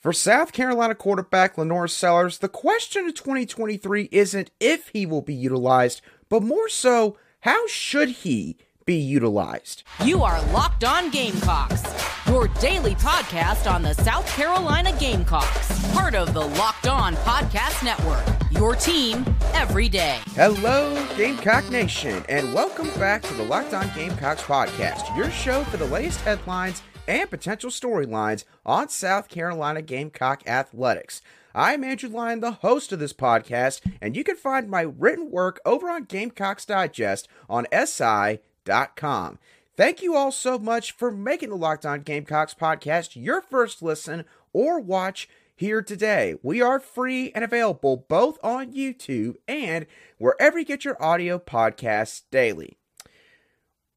For South Carolina quarterback LaNorris Sellers, the question in 2023 isn't if he will be utilized, but more so, how should he be utilized? You are Locked On Gamecocks, your daily podcast on the South Carolina Gamecocks, part of the Locked On Podcast Network. Your team every day. Hello, Gamecock Nation, and welcome back to the Locked On Gamecocks podcast, your show for the latest headlines and potential storylines on South Carolina Gamecock athletics. I'm Andrew Lyon, the host of this podcast, and you can find my written work over on Gamecocks Digest on SI.com. Thank you all so much for making the Locked On Gamecocks podcast your first listen or watch here today. We are free and available both on YouTube and wherever you get your audio podcasts daily.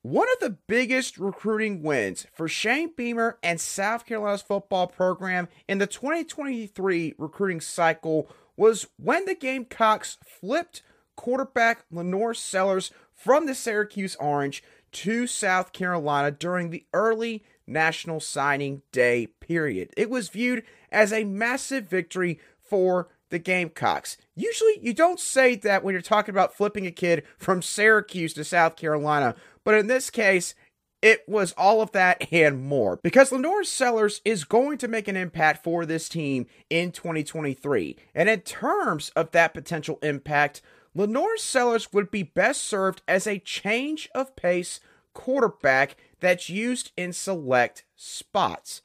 One of the biggest recruiting wins for Shane Beamer and South Carolina's football program in the 2023 recruiting cycle was when the Gamecocks flipped quarterback LaNorris Sellers from the Syracuse Orange to South Carolina during the early National Signing Day period. It was viewed as a massive victory for the Gamecocks. Usually, you don't say that when you're talking about flipping a kid from Syracuse to South Carolina, but in this case, it was all of that and more because LaNorris Sellers is going to make an impact for this team in 2023. And in terms of that potential impact, LaNorris Sellers would be best served as a change of pace quarterback that's used in select spots.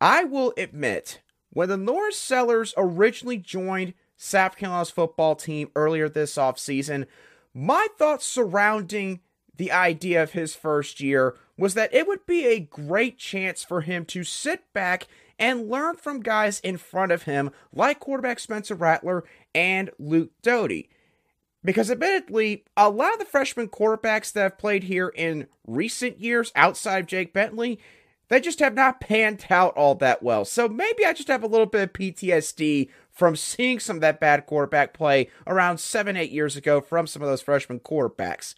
I will admit, when LaNorris Sellers originally joined South Carolina's football team earlier this offseason, my thoughts surrounding the idea of his first year was that it would be a great chance for him to sit back and learn from guys in front of him, like quarterback Spencer Rattler and Luke Doty. Because admittedly, a lot of the freshman quarterbacks that have played here in recent years outside of Jake Bentley, they just have not panned out all that well. So maybe I just have a little bit of PTSD from seeing some of that bad quarterback play around seven, eight years ago from some of those freshman quarterbacks.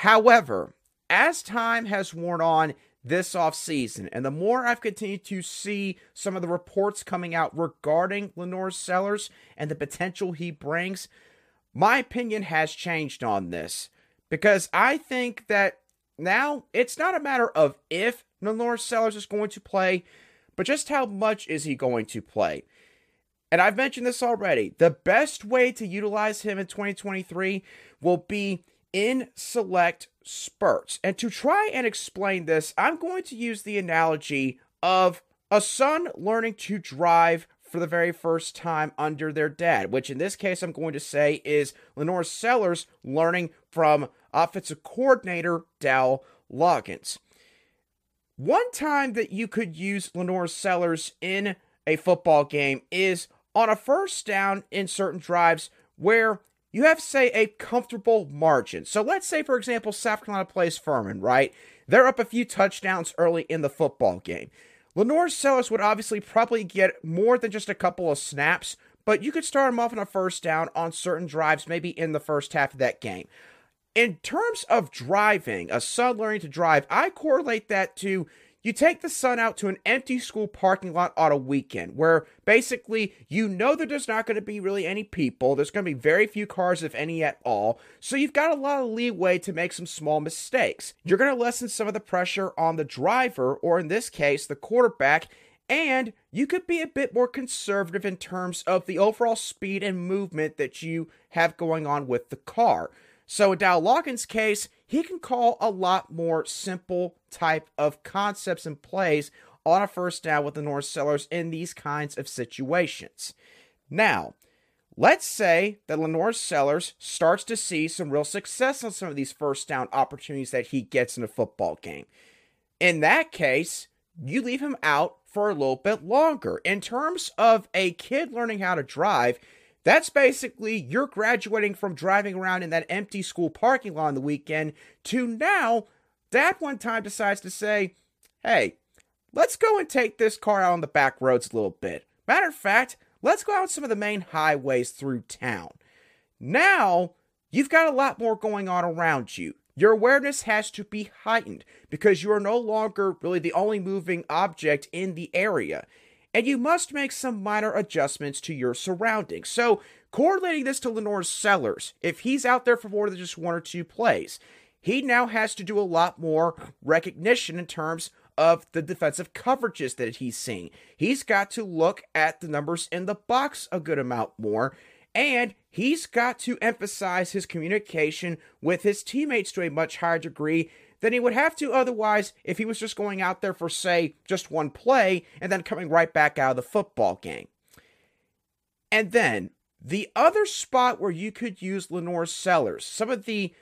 However, as time has worn on this offseason, and the more I've continued to see some of the reports coming out regarding LaNorris Sellers and the potential he brings, my opinion has changed on this. Because I think that now it's not a matter of if LaNorris Sellers is going to play, but just how much is he going to play. And I've mentioned this already. The best way to utilize him in 2023 will be in select spurts. And to try and explain this, I'm going to use the analogy of a son learning to drive for the very first time under their dad, which in this case I'm going to say is LaNorris Sellers learning from offensive coordinator Dowell Loggains. One time that you could use LaNorris Sellers in a football game is on a first down in certain drives where you have, say, a comfortable margin. So let's say, for example, South Carolina plays Furman, right? They're up a few touchdowns early in the football game. LaNorris Sellers would obviously probably get more than just a couple of snaps, but you could start him off on a first down on certain drives, maybe in the first half of that game. In terms of driving, a son learning to drive, I correlate that to you take the son out to an empty school parking lot on a weekend where basically you know that there's not going to be really any people. There's going to be very few cars, if any at all. So you've got a lot of leeway to make some small mistakes. You're going to lessen some of the pressure on the driver, or in this case, the quarterback. And you could be a bit more conservative in terms of the overall speed and movement that you have going on with the car. So in Dowell Loggains' case, he can call a lot more simple type of concepts and plays on a first down with LaNorris Sellers in these kinds of situations. Now, let's say that LaNorris Sellers starts to see some real success on some of these first down opportunities that he gets in a football game. In that case, you leave him out for a little bit longer. In terms of a kid learning how to drive, that's basically you're graduating from driving around in that empty school parking lot on the weekend to now, dad one time decides to say, hey, let's go and take this car out on the back roads a little bit. Matter of fact, let's go out some of the main highways through town. Now, you've got a lot more going on around you. Your awareness has to be heightened because you are no longer really the only moving object in the area. And you must make some minor adjustments to your surroundings. So, correlating this to LaNorris Sellers, if he's out there for more than just one or two plays, he now has to do a lot more recognition in terms of the defensive coverages that he's seeing. He's got to look at the numbers in the box a good amount more. And he's got to emphasize his communication with his teammates to a much higher degree than he would have to otherwise if he was just going out there for, say, just one play and then coming right back out of the football game. And then the other spot where you could use LaNorris Sellers, some of the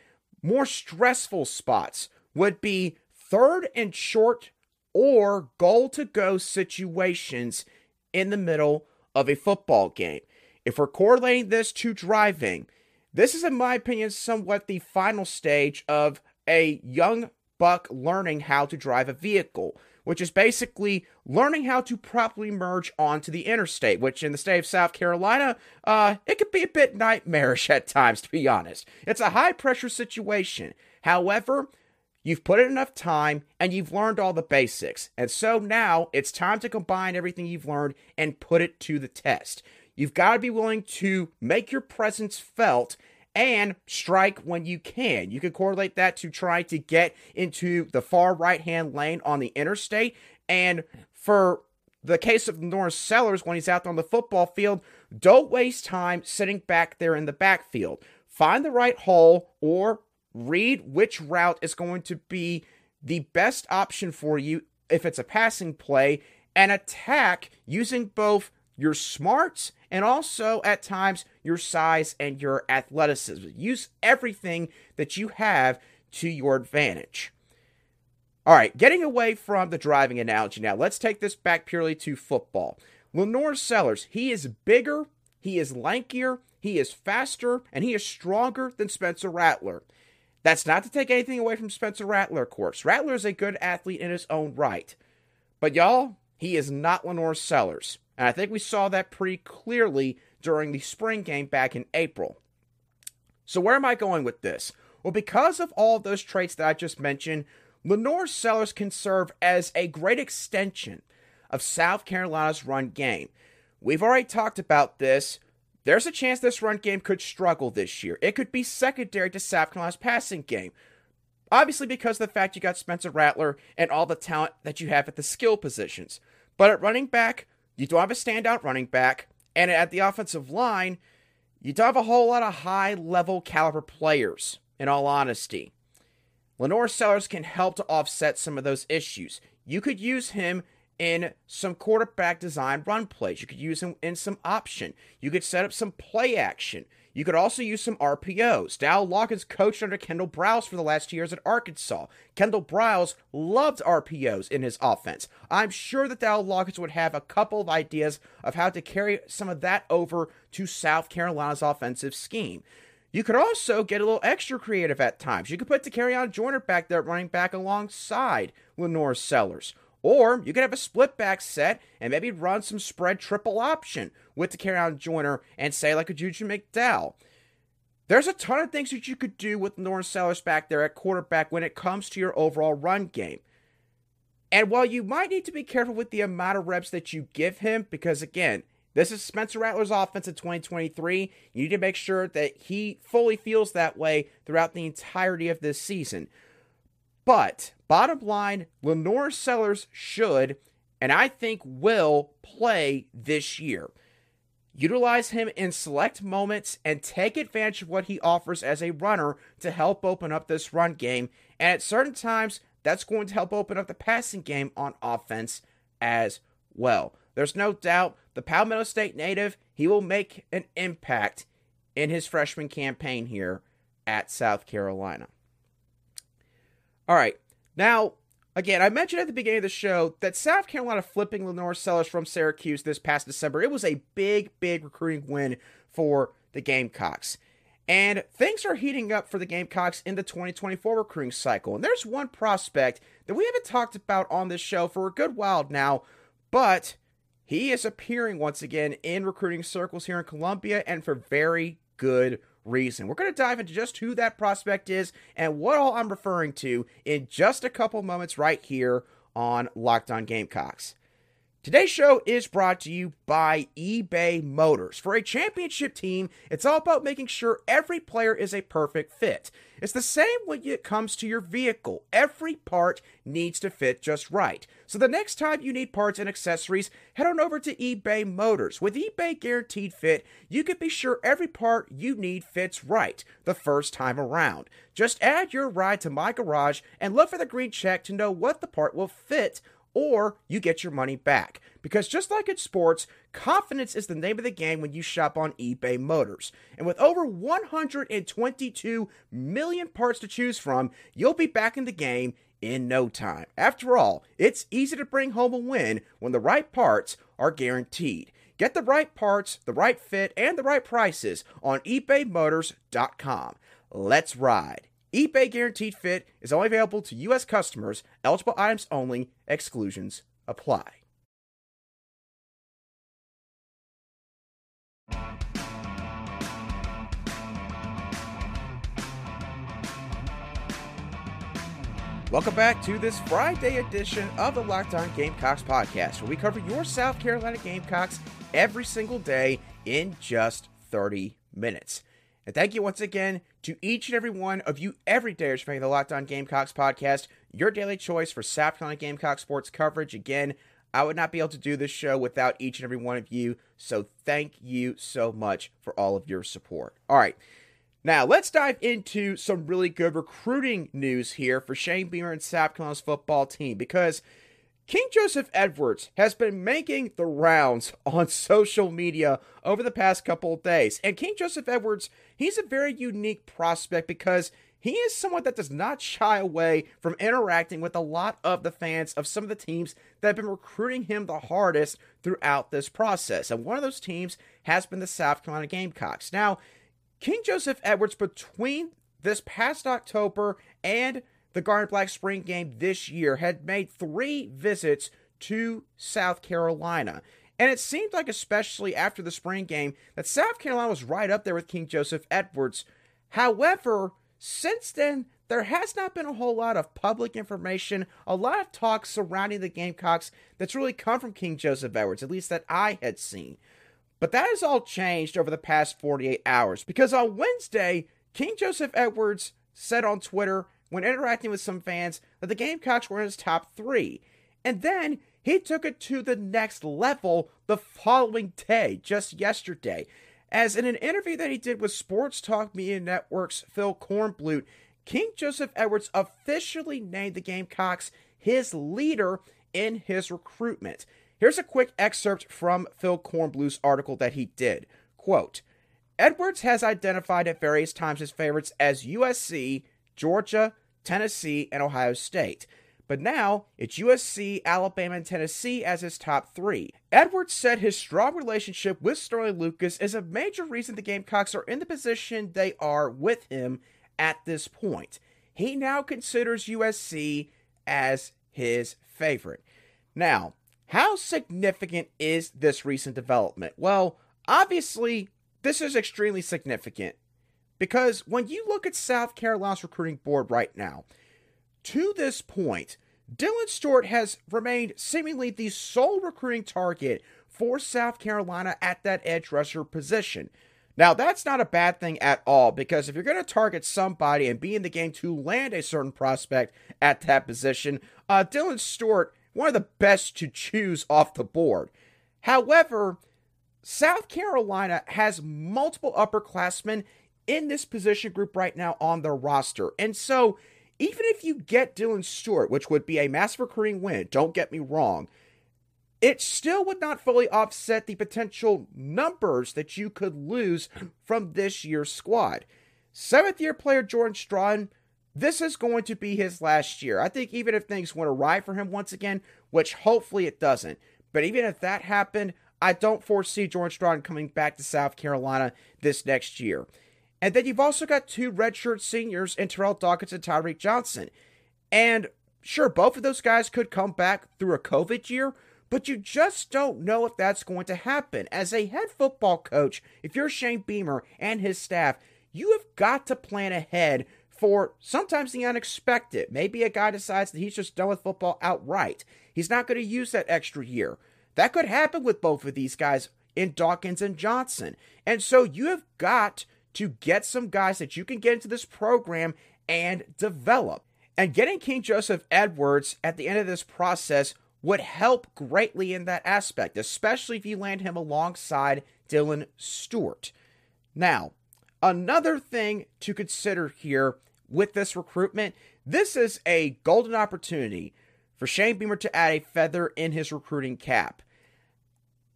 more stressful spots would be third and short or goal to go situations in the middle of a football game. If we're correlating this to driving, this is, in my opinion, somewhat the final stage of a young buck learning how to drive a vehicle, which is basically learning how to properly merge onto the interstate, which in the state of South Carolina, uh, it could be a bit nightmarish at times, to be honest. It's a high pressure situation. However, you've put in enough time and you've learned all the basics. And so now it's time to combine everything you've learned and put it to the test. You've got to be willing to make your presence felt and strike when you can. You can correlate that to try to get into the far right hand lane on the interstate. And for the case of Norris Sellers, when he's out there on the football field, don't waste time sitting back there in the backfield. Find the right hole or read which route is going to be the best option for you if it's a passing play and attack using both your smarts and also at times your size and your athleticism. Use everything that you have to your advantage. All right, getting away from the driving analogy now, let's take this back purely to football. LaNorris Sellers, he is bigger, he is lankier, he is faster, and he is stronger than Spencer Rattler. That's not to take anything away from Spencer Rattler, of course. Rattler is a good athlete in his own right. But y'all, he is not LaNorris Sellers. And I think we saw that pretty clearly during the spring game back in April. So, where am I going with this? Well, because of all of those traits that I just mentioned, LaNorris Sellers can serve as a great extension of South Carolina's run game. We've already talked about this. There's a chance this run game could struggle this year. It could be secondary to South Carolina's passing game. Obviously, because of the fact you got Spencer Rattler and all the talent that you have at the skill positions. But at running back, you don't have a standout running back, and at the offensive line, you don't have a whole lot of high level caliber players, in all honesty. LaNorris Sellers can help to offset some of those issues. You could use him in some quarterback design run plays. You could use him in some option. You could set up some play action. You could also use some RPOs. Dowell Loggains coached under Kendall Briles for the last two years at Arkansas. Kendall Briles loved RPOs in his offense. I'm sure that Dowell Loggains would have a couple of ideas of how to carry some of that over to South Carolina's offensive scheme. You could also get a little extra creative at times. You could put Dakereon Joyner back there running back alongside LaNorris Sellers. Or you could have a split back set and maybe run some spread triple option with Dakereon Joyner and say like a Juju McDowell. There's a ton of things that you could do with Norris Sellers back there at quarterback when it comes to your overall run game. And while you might need to be careful with the amount of reps that you give him, because again, this is Spencer Rattler's offense in 2023. You need to make sure that he fully feels that way throughout the entirety of this season. But bottom line, LaNorris Sellers should, and I think will, play this year. Utilize him in select moments and take advantage of what he offers as a runner to help open up this run game. And at certain times, that's going to help open up the passing game on offense as well. There's no doubt the Palmetto State native, he will make an impact in his freshman campaign here at South Carolina. All right. Now, again, I mentioned at the beginning of the show that South Carolina flipping LaNorris Sellers from Syracuse this past December, it was a big, big recruiting win for the Gamecocks. And things are heating up for the Gamecocks in the 2024 recruiting cycle. And there's one prospect that we haven't talked about on this show for a good while now, but he is appearing once again in recruiting circles here in Columbia and for very good reason. We're going to dive into just who that prospect is and what all I'm referring to in just a couple moments right here on Locked On Gamecocks. Today's show is brought to you by eBay Motors. For a championship team, it's all about making sure every player is a perfect fit. It's the same when it comes to your vehicle. Every part needs to fit just right. So the next time you need parts and accessories, head on over to eBay Motors. With eBay Guaranteed Fit, you can be sure every part you need fits right the first time around. Just add your ride to my garage and look for the green check to know what the part will fit or you get your money back. Because just like in sports, confidence is the name of the game when you shop on eBay Motors. And with over 122 million parts to choose from, you'll be back in the game in no time. After all, it's easy to bring home a win when the right parts are guaranteed. Get the right parts, the right fit, and the right prices on ebaymotors.com. Let's ride eBay Guaranteed Fit is only available to U.S. customers. Eligible items only. Exclusions apply. Welcome back to this Friday edition of the Locked On Gamecocks podcast, where we cover your South Carolina Gamecocks every single day in just 30 minutes. And thank you once again to each and every one of you everydayers for making the Locked On Gamecocks podcast your daily choice for Carolina Gamecock sports coverage. Again, I would not be able to do this show without each and every one of you. So thank you so much for all of your support. All right. Now, let's dive into some really good recruiting news here for Shane Beamer and Carolina's football team because – King Joseph Edwards has been making the rounds on social media over the past couple of days. And King Joseph Edwards, he's a very unique prospect because he is someone that does not shy away from interacting with a lot of the fans of some of the teams that have been recruiting him the hardest throughout this process. And one of those teams has been the South Carolina Gamecocks. Now, King Joseph Edwards, between this past October and the Garnet Black Spring game this year had made three visits to South Carolina. And it seemed like, especially after the spring game, that South Carolina was right up there with King Joseph Edwards. However, since then, there has not been a whole lot of public information, a lot of talk surrounding the Gamecocks that's really come from King Joseph Edwards, at least that I had seen. But that has all changed over the past 48 hours because on Wednesday, King Joseph Edwards said on Twitter when interacting with some fans that the Gamecocks were in his top three. And then he took it to the next level the following day, just yesterday. As in an interview that he did with Sports Talk Media Network's Phil Kornblut, King Joseph Edwards officially named the Gamecocks his leader in his recruitment. Here's a quick excerpt from Phil Kornblut's article that he did. Quote, Edwards has identified at various times his favorites as USC, Georgia, Tennessee, and Ohio State. But now it's USC, Alabama, and Tennessee as his top three. Edwards said his strong relationship with Sterling Lucas is a major reason the Gamecocks are in the position they are with him at this point. He now considers USC as his favorite. Now, how significant is this recent development? Well, obviously, this is extremely significant because when you look at South Carolina's recruiting board right now, to this point, Dylan Stewart has remained seemingly the sole recruiting target for South Carolina at that edge rusher position. Now, that's not a bad thing at all because if you're going to target somebody and be in the game to land a certain prospect at that position, uh, Dylan Stewart, one of the best to choose off the board. However, South Carolina has multiple upperclassmen in this position group right now on their roster. And so, even if you get Dylan Stewart, which would be a massive recruiting win, don't get me wrong, it still would not fully offset the potential numbers that you could lose from this year's squad. Seventh year player Jordan Strachan, this is going to be his last year. I think even if things went awry for him once again, which hopefully it doesn't, but even if that happened, I don't foresee Jordan Strachan coming back to South Carolina this next year. And then you've also got two redshirt seniors in Terrell Dawkins and Tyreek Johnson. And sure, both of those guys could come back through a COVID year, but you just don't know if that's going to happen. As a head football coach, if you're Shane Beamer and his staff, you have got to plan ahead for sometimes the unexpected. Maybe a guy decides that he's just done with football outright. He's not going to use that extra year. That could happen with both of these guys in Dawkins and Johnson. And so you have got to get some guys that you can get into this program and develop. And getting King Joseph Edwards at the end of this process would help greatly in that aspect, especially if you land him alongside Dylan Stewart. Now, another thing to consider here with this recruitment this is a golden opportunity for Shane Beamer to add a feather in his recruiting cap.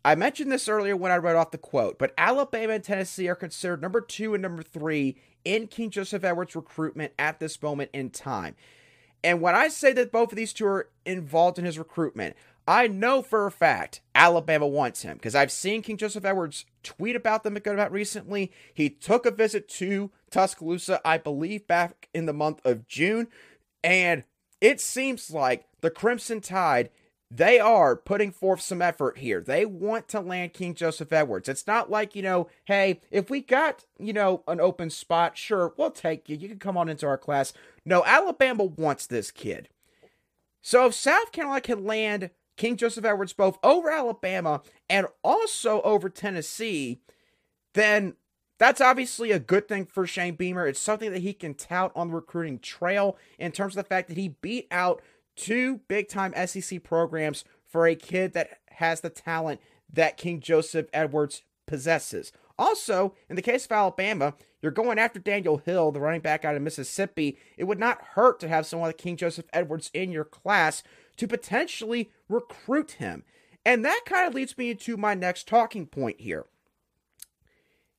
I mentioned this earlier when I read off the quote, but Alabama and Tennessee are considered number two and number three in King Joseph Edwards recruitment at this moment in time. And when I say that both of these two are involved in his recruitment, I know for a fact Alabama wants him because I've seen King Joseph Edwards tweet about them about recently. He took a visit to Tuscaloosa, I believe, back in the month of June, and it seems like the Crimson Tide they are putting forth some effort here. They want to land King Joseph Edwards. It's not like, you know, hey, if we got, you know, an open spot, sure, we'll take you. You can come on into our class. No, Alabama wants this kid. So if South Carolina can land King Joseph Edwards both over Alabama and also over Tennessee, then that's obviously a good thing for Shane Beamer. It's something that he can tout on the recruiting trail in terms of the fact that he beat out two big time SEC programs for a kid that has the talent that King Joseph Edwards possesses. Also, in the case of Alabama, you're going after Daniel Hill, the running back out of Mississippi. It would not hurt to have someone like King Joseph Edwards in your class to potentially recruit him. And that kind of leads me into my next talking point here.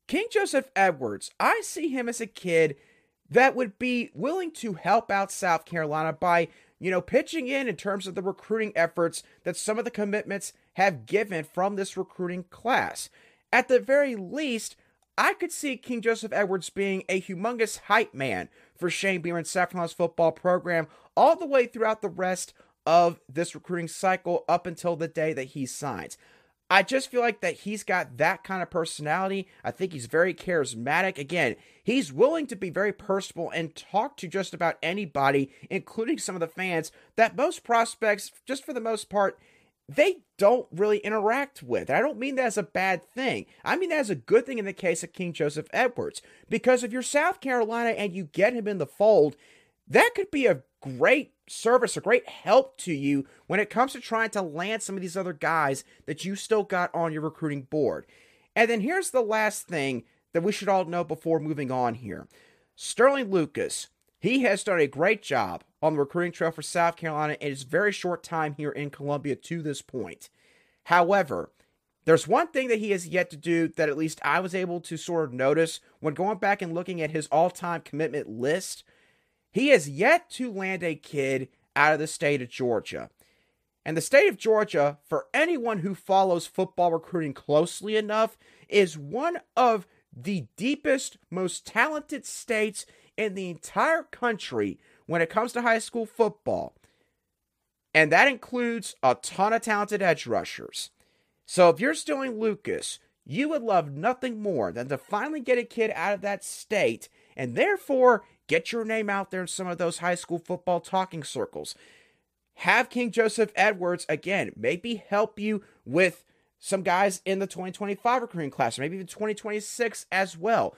King Joseph Edwards, I see him as a kid that would be willing to help out South Carolina by you know, pitching in in terms of the recruiting efforts that some of the commitments have given from this recruiting class. At the very least, I could see King Joseph Edwards being a humongous hype man for Shane Beamer and Carolina's football program all the way throughout the rest of this recruiting cycle up until the day that he signs. I just feel like that he's got that kind of personality. I think he's very charismatic. Again, he's willing to be very personable and talk to just about anybody, including some of the fans that most prospects, just for the most part, they don't really interact with. And I don't mean that as a bad thing. I mean that as a good thing in the case of King Joseph Edwards. Because if you're South Carolina and you get him in the fold, that could be a great service, a great help to you when it comes to trying to land some of these other guys that you still got on your recruiting board. And then here's the last thing that we should all know before moving on here Sterling Lucas. He has done a great job on the recruiting trail for South Carolina in his very short time here in Columbia to this point. However, there's one thing that he has yet to do that at least I was able to sort of notice when going back and looking at his all time commitment list he has yet to land a kid out of the state of Georgia. And the state of Georgia, for anyone who follows football recruiting closely enough, is one of the deepest, most talented states in the entire country when it comes to high school football. And that includes a ton of talented edge rushers. So if you're Sterling Lucas, you would love nothing more than to finally get a kid out of that state and therefore Get your name out there in some of those high school football talking circles. Have King Joseph Edwards, again, maybe help you with some guys in the 2025 recruiting class, maybe even 2026 as well.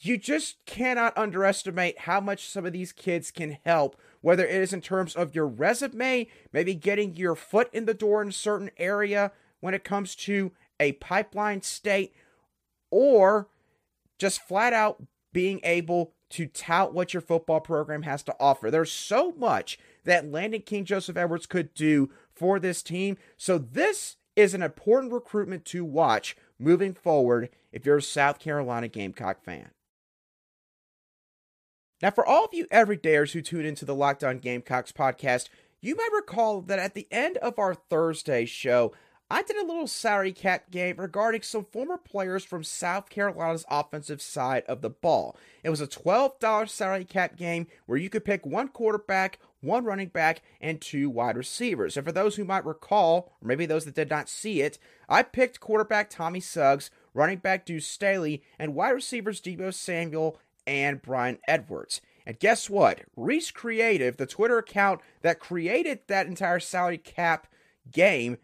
You just cannot underestimate how much some of these kids can help, whether it is in terms of your resume, maybe getting your foot in the door in a certain area when it comes to a pipeline state, or just flat out being able to tout what your football program has to offer. There's so much that Landon King Joseph Edwards could do for this team. So this is an important recruitment to watch moving forward if you're a South Carolina Gamecock fan. Now, for all of you everydayers who tune into the Locked On Gamecocks podcast, you might recall that at the end of our Thursday show, I did a little salary cap game regarding some former players from South Carolina's offensive side of the ball. It was a $12 salary cap game where you could pick one quarterback, one running back, and two wide receivers. And for those who might recall, or maybe those that did not see it, I picked quarterback Tommy Suggs, running back Deuce Staley, and wide receivers Deebo Samuel and Bryan Edwards. And guess what? Reece Creative, the Twitter account that created that entire salary cap game,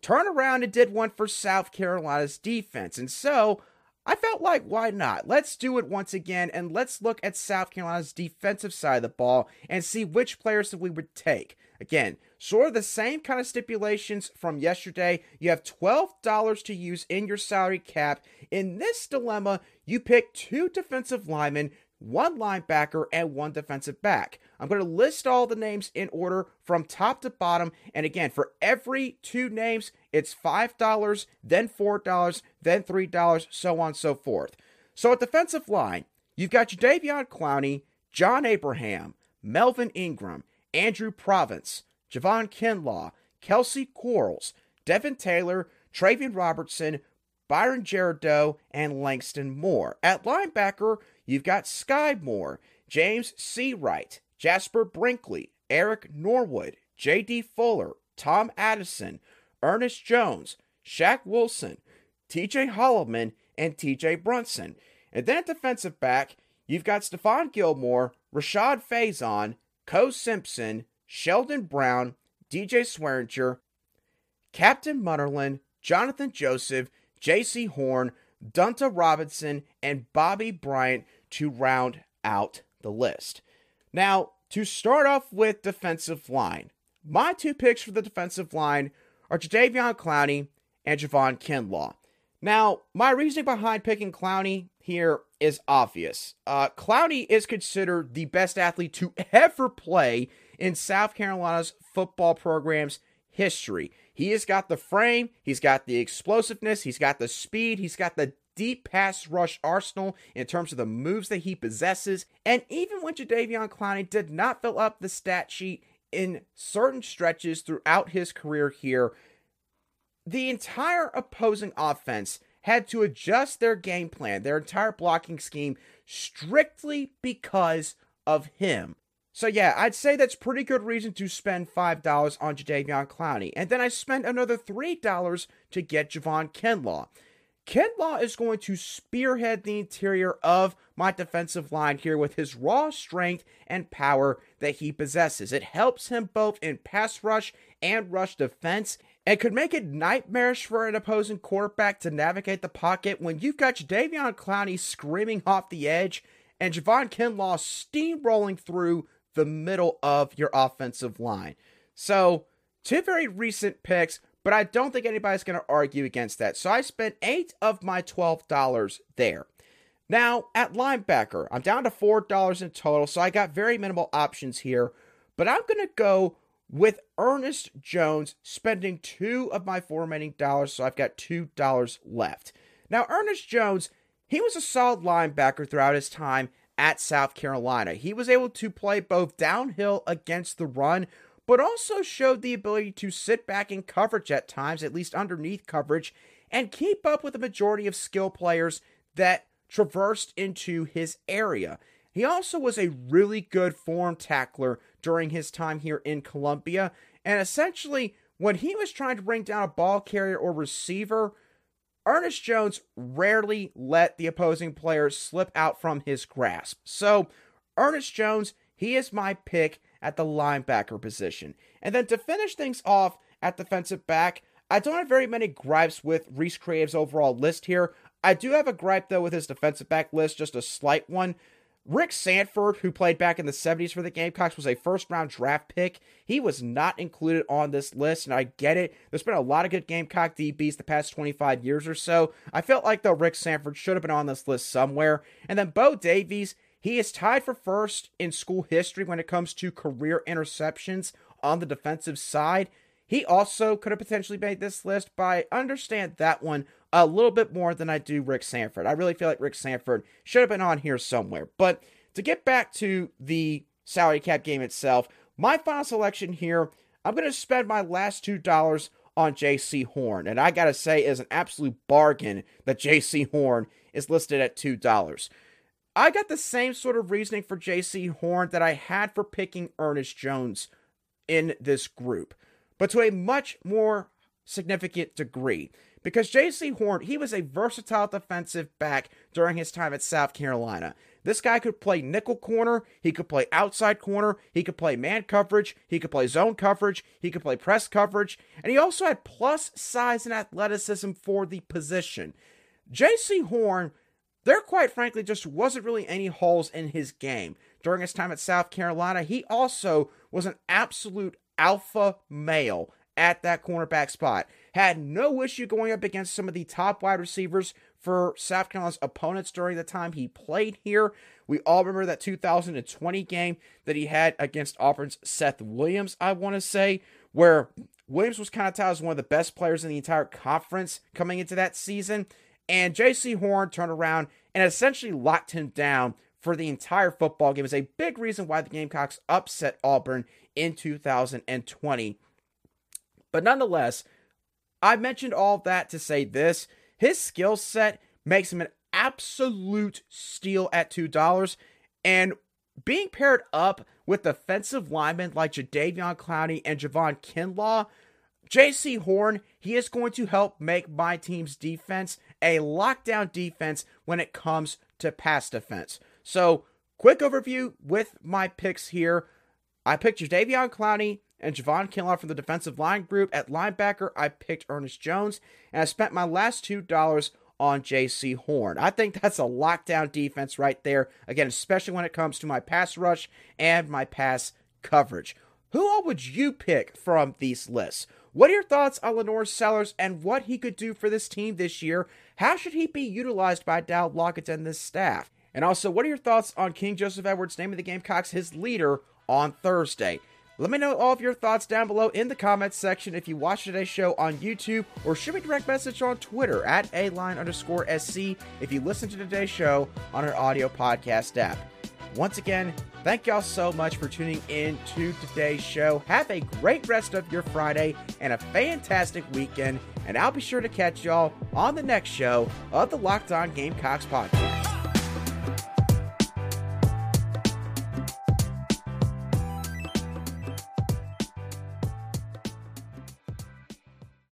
turned around and did one for South Carolina's defense. And so I felt like, why not? Let's do it once again and let's look at South Carolina's defensive side of the ball and see which players that we would take. Again, sort of the same kind of stipulations from yesterday. You have $12 to use in your salary cap. In this dilemma, you pick two defensive linemen, one linebacker, and one defensive back. I'm going to list all the names in order from top to bottom. And again, for every two names, it's $5, then $4, then $3, so on and so forth. So at defensive line, you've got Jadeveon Clowney, John Abraham, Melvin Ingram, Andrew Provence, Javon Kinlaw, Kelcy Quarles, Devin Taylor, Travian Robertson, Byron Jerideau, and Langston Moore. At linebacker, you've got Skai Moore, James Seawright, Jasper Brinkley, Eric Norwood, J.D. Fuller, Tom Addison, Ernest Jones, Shaq Wilson, TJ Holloman, and TJ Brunson. And then at defensive back, you've got Stephon Gilmore, Rashad Faison, Ko Simpson, Sheldon Brown, DJ Swearinger, Captain Munnerlyn, Jonathan Joseph, Jaycee Horn, Dunta Robinson, and Bobby Bryant to round out the list. Now, to start off with defensive line, my two picks for the defensive line are Jadeveon Clowney and Javon Kinlaw. Now, my reasoning behind picking Clowney here is obvious. Uh, Clowney is considered the best athlete to ever play in South Carolina's football program's history. He has got the frame, he's got the explosiveness, he's got the speed, he's got the deep pass rush arsenal in terms of the moves that he possesses. And even when Jadeveon Clowney did not fill up the stat sheet in certain stretches throughout his career here, the entire opposing offense had to adjust their game plan, their entire blocking scheme, strictly because of him. So yeah, I'd say that's pretty good reason to spend $5 on Jadeveon Clowney. And then I spent another $3 to get Javon Kinlaw. Kinlaw is going to spearhead the interior of my defensive line here with his raw strength and power that he possesses. It helps him both in pass rush and rush defense and could make it nightmarish for an opposing quarterback to navigate the pocket when you've got Davion Clowney screaming off the edge and Javon Kinlaw steamrolling through the middle of your offensive line. So, two very recent picks, but I don't think anybody's going to argue against that. So I spent eight of my $12 there. Now, at linebacker, I'm down to $4 in total, so I got very minimal options here, but I'm going to go with Ernest Jones spending two of my four remaining dollars, so I've got $2 left. Now, Ernest Jones, he was a solid linebacker throughout his time at South Carolina. He was able to play both downhill against the run, but also showed the ability to sit back in coverage at times, at least underneath coverage, and keep up with the majority of skill players that traversed into his area. He also was a really good form tackler during his time here in Columbia. And essentially, when he was trying to bring down a ball carrier or receiver, Ernest Jones rarely let the opposing player slip out from his grasp. So, Ernest Jones, he is my pick at the linebacker position. And then to finish things off at defensive back, I don't have very many gripes with Reece Creative's overall list here. I do have a gripe though with his defensive back list, just a slight one. Rick Sanford, who played back in the 70s for the Gamecocks, was a first round draft pick. He was not included on this list, and I get it. There's been a lot of good Gamecock DBs the past 25 years or so. I felt like, though, Rick Sanford should have been on this list somewhere. And then Bo Davies, he is tied for first in school history when it comes to career interceptions on the defensive side. He also could have potentially made this list, but I understand that one a little bit more than I do Rick Sanford. I really feel like Rick Sanford should have been on here somewhere. But to get back to the salary cap game itself, my final selection here, I'm going to spend my last $2 on Jaycee Horn. And I got to say, is an absolute bargain that Jaycee Horn is listed at $2. I got the same sort of reasoning for Jaycee Horn that I had for picking Ernest Jones in this group, but to a much more significant degree because Jaycee Horn, he was a versatile defensive back during his time at South Carolina. This guy could play nickel corner, he could play outside corner, he could play man coverage, he could play zone coverage, he could play press coverage, and he also had plus size and athleticism for the position. Jaycee Horn, there quite frankly just wasn't really any holes in his game. During his time at South Carolina, he also was an absolute alpha male at that cornerback spot. Had no issue going up against some of the top wide receivers for South Carolina's opponents during the time he played here. We all remember that 2020 game that he had against Auburn's Seth Williams, I want to say, where Williams was kind of touted as one of the best players in the entire conference coming into that season. And Jaycee Horn turned around and essentially locked him down for the entire football game. Is a big reason why the Gamecocks upset Auburn in 2020. But nonetheless, I mentioned all that to say this. His skill set makes him an absolute steal at $2. And being paired up with defensive linemen like Jadeveon Clowney and Javon Kinlaw, Jaycee Horn, he is going to help make my team's defense a lockdown defense when it comes to pass defense. So, quick overview with my picks here. I picked Jadeveon Clowney and Javon Kinlaw from the defensive line group. At linebacker, I picked Ernest Jones, and I spent my last two dollars on Jaycee Horn. I think that's a lockdown defense right there. Again, especially when it comes to my pass rush and my pass coverage. Who all would you pick from these lists? What are your thoughts on LaNorris Sellers and what he could do for this team this year? How should he be utilized by Dowell Loggains and this staff? And also, what are your thoughts on King Joseph Edwards naming the Gamecocks his leader on Thursday? Let me know all of your thoughts down below in the comments section if you watch today's show on YouTube or shoot me a direct message on Twitter at a line underscore SC if you listen to today's show on our audio podcast app. Once again, thank y'all so much for tuning in to today's show. Have a great rest of your Friday and a fantastic weekend, and I'll be sure to catch y'all on the next show of the Locked On Gamecocks podcast.